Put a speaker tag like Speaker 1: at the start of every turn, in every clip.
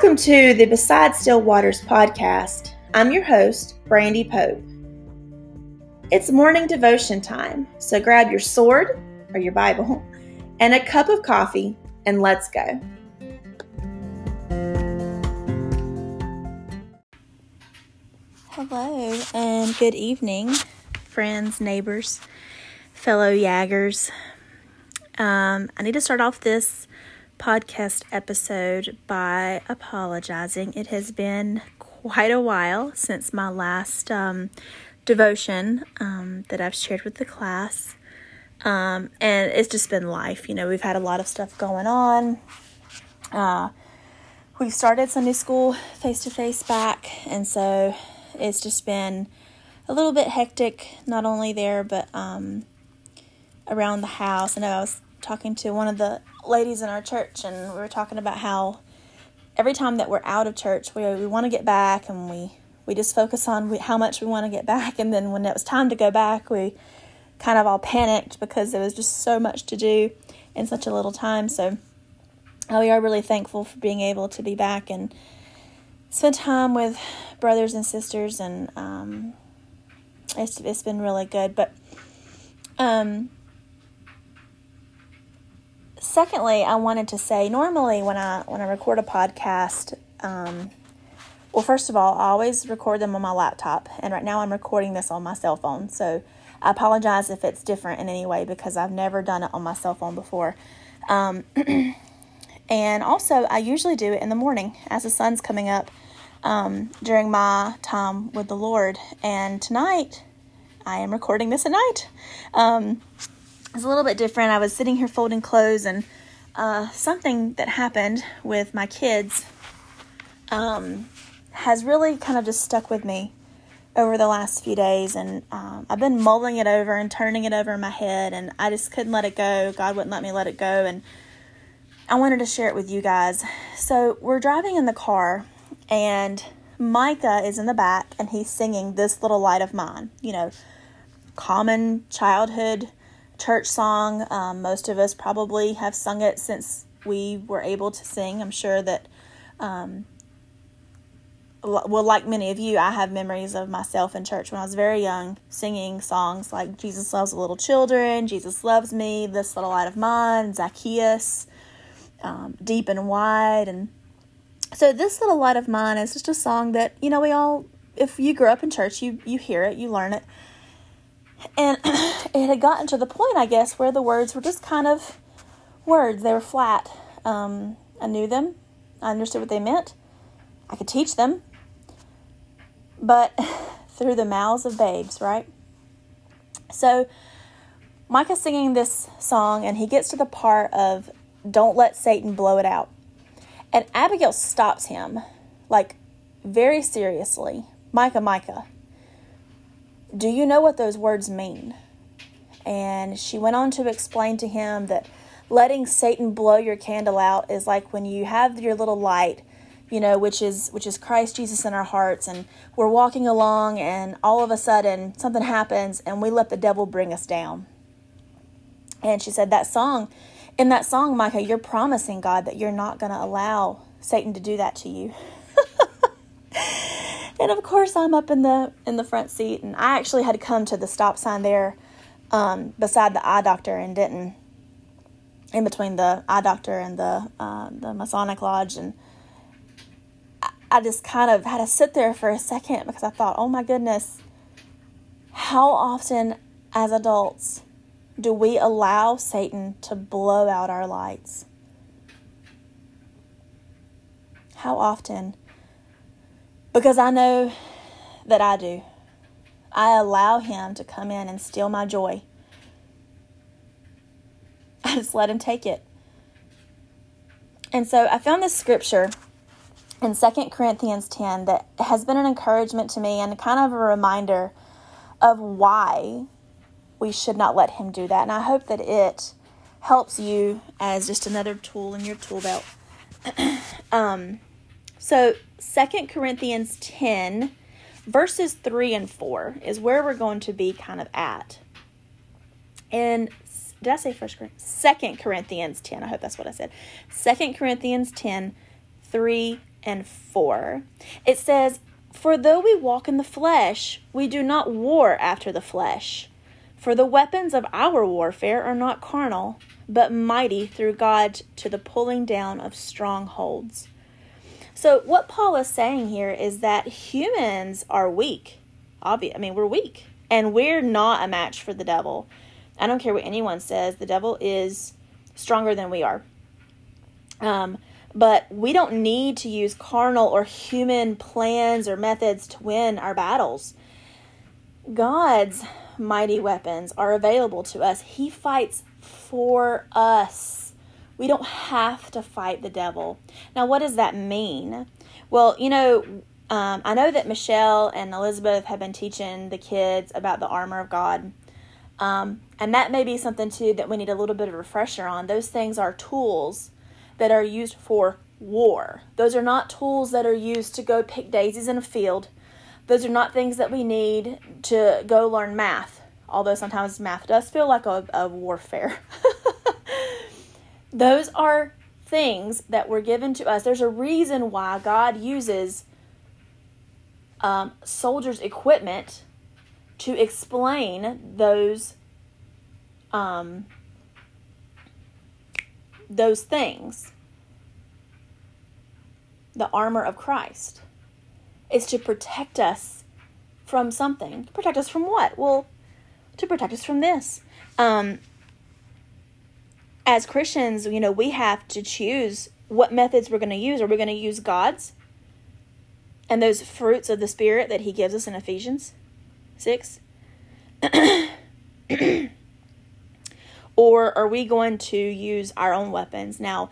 Speaker 1: Welcome to the Beside Still Waters podcast. I'm your host, Brandy Pope. It's morning devotion time, so grab your sword or your Bible and a cup of coffee and let's go. Hello and good evening, friends, neighbors, fellow Yaggers. Um, I need to start off this podcast episode by apologizing. It has been quite a while since my last um, devotion um, that I've shared with the class. Um, and it's just been life. You know, we've had a lot of stuff going on. Uh, we've started Sunday school face to face back, and so it's just been a little bit hectic, not only there, but um, around the house. I know I was talking to one of the ladies in our church, and we were talking about how every time that we're out of church, we, we want to get back, and we, we just focus on we, how much we want to get back. And then when it was time to go back, we kind of all panicked because there was just so much to do in such a little time. So we are really thankful for being able to be back and spend time with brothers and sisters, and um, it's it's been really good. But um, secondly, I wanted to say normally when I when I record a podcast, um, well, first of all, I always record them on my laptop, and right now I'm recording this on my cell phone. So I apologize if it's different in any way because I've never done it on my cell phone before. Um, and also, I usually do it in the morning as the sun's coming up um, during my time with the Lord. And tonight, I am recording this at night. It's a little bit different. I was sitting here folding clothes, and uh, something that happened with my kids um, has really kind of just stuck with me over the last few days. And um, I've been mulling it over and turning it over in my head, and I just couldn't let it go. God wouldn't let me let it go. And I wanted to share it with you guys. So we're driving in the car, and Micah is in the back, and he's singing This Little Light of Mine. You know, common childhood church song. Um, most of us probably have sung it since we were able to sing. I'm sure that, um, well, like many of you, I have memories of myself in church when I was very young singing songs like Jesus Loves the Little Children, Jesus Loves Me, This Little Light of Mine, Zacchaeus, um, Deep and Wide. And so, This Little Light of Mine is just a song that, you know, we all, if you grew up in church, you, you hear it, you learn it. And it had gotten to the point, I guess, where the words were just kind of words. They were flat. Um, I knew them, I understood what they meant, I could teach them, but through the mouths of babes, right? So Micah's singing this song, and he gets to the part of Don't let Satan blow it out. And Abigail stops him, like very seriously. Micah, Micah, do you know what those words mean? And she went on to explain to him that letting Satan blow your candle out is like when you have your little light, you know, which is which is Christ Jesus in our hearts and we're walking along and all of a sudden something happens and we let the devil bring us down. And she said that song in that song, Micah, you're promising God that you're not going to allow Satan to do that to you. And of course I'm up in the in the front seat and I actually had to come to the stop sign there um, beside the eye doctor and didn't in between the eye doctor and the uh, the Masonic lodge. And I, I just kind of had to sit there for a second because I thought oh my goodness how often as adults do we allow Satan to blow out our lights? How often because I know that I do. I allow him to come in and steal my joy. I just let him take it. And so I found this scripture in 2 Corinthians 10 that has been an encouragement to me and kind of a reminder of why we should not let him do that. And I hope that it helps you as just another tool in your tool belt. um, so, Second Corinthians 10, verses 3 and 4 is where we're going to be kind of at. And did I say First Corinthians? Second Corinthians 10. I hope that's what I said. Second Corinthians 10, 3 and 4. It says, For though we walk in the flesh, we do not war after the flesh. For the weapons of our warfare are not carnal, but mighty through God to the pulling down of strongholds. So, what Paul is saying here is that humans are weak. Obvious. I mean, we're weak. And we're not a match for the devil. I don't care what anyone says, the devil is stronger than we are. Um, but we don't need to use carnal or human plans or methods to win our battles. God's mighty weapons are available to us. He fights for us. We don't have to fight the devil. Now, what does that mean? Well, you know, um, I know that Michelle and Elizabeth have been teaching the kids about the armor of God. Um, and that may be something too that we need a little bit of refresher on. Those things are tools that are used for war. Those are not tools that are used to go pick daisies in a field. Those are not things that we need to go learn math, although sometimes math does feel like a, a warfare. Those are things that were given to us. There's a reason why God uses um, soldiers' equipment to explain those um, those things. The armor of Christ is to protect us from something. Protect us from what? Well, to protect us from this. Um, as Christians, you know, we have to choose what methods we're going to use. Are we going to use God's and those fruits of the Spirit that He gives us in Ephesians 6? or are we going to use our own weapons? Now,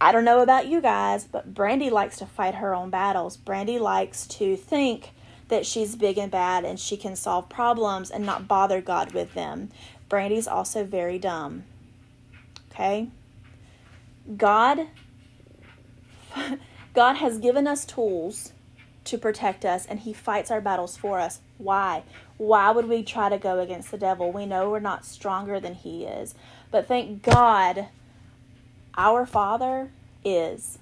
Speaker 1: I don't know about you guys, but Brandy likes to fight her own battles. Brandy likes to think that she's big and bad and she can solve problems and not bother God with them. Brandy's also very dumb. Okay? God God has given us tools to protect us and he fights our battles for us. Why? Why would we try to go against the devil? We know we're not stronger than he is. But thank God our Father is.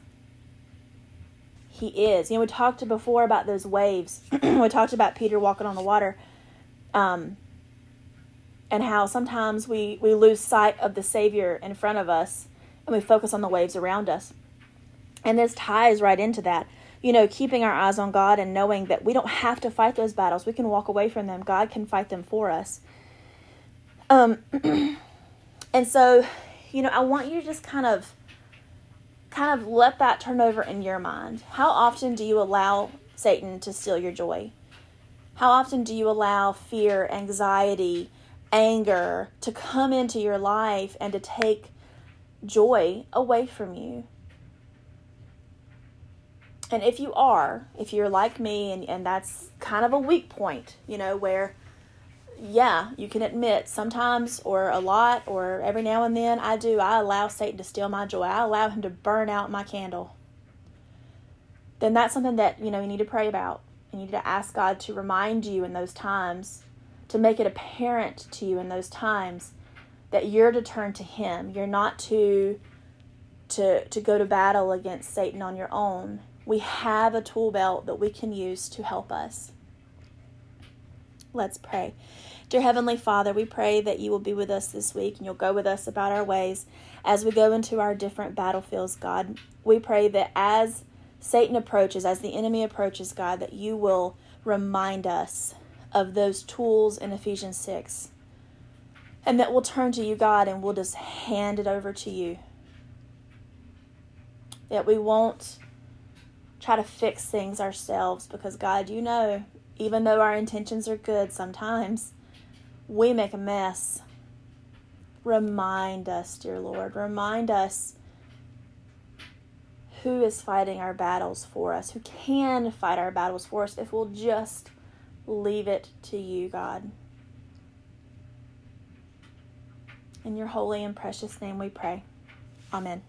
Speaker 1: He is. You know, we talked before about those waves. we talked about Peter walking on the water. Um, and how sometimes we, we lose sight of the Savior in front of us and we focus on the waves around us. And this ties right into that you know, keeping our eyes on God and knowing that we don't have to fight those battles. We can walk away from them. God can fight them for us. Um, and so, you know, I want you to just kind of, kind of let that turn over in your mind. How often do you allow Satan to steal your joy? How often do you allow fear, anxiety, anger to come into your life and to take joy away from you? And if you are, if you're like me and, and that's kind of a weak point, you know, where, yeah, you can admit sometimes or a lot or every now and then I do, I allow Satan to steal my joy. I allow him to burn out my candle. Then that's something that, you know, you need to pray about. You need to ask God to remind you in those times, to make it apparent to you in those times that you're to turn to Him. You're not to to to go to battle against Satan on your own we have a tool belt that we can use to help us. Let's pray. Dear Heavenly Father, we pray that you will be with us this week and you'll go with us about our ways as we go into our different battlefields, God. We pray that as Satan approaches, as the enemy approaches, God, that you will remind us of those tools in Ephesians 6. And that we'll turn to you, God, and we'll just hand it over to you. That we won't try to fix things ourselves because, God, you know, even though our intentions are good, sometimes we make a mess. Remind us, dear Lord, remind us who is fighting our battles for us, who can fight our battles for us if we'll just leave it to you, God. In your holy and precious name we pray. Amen.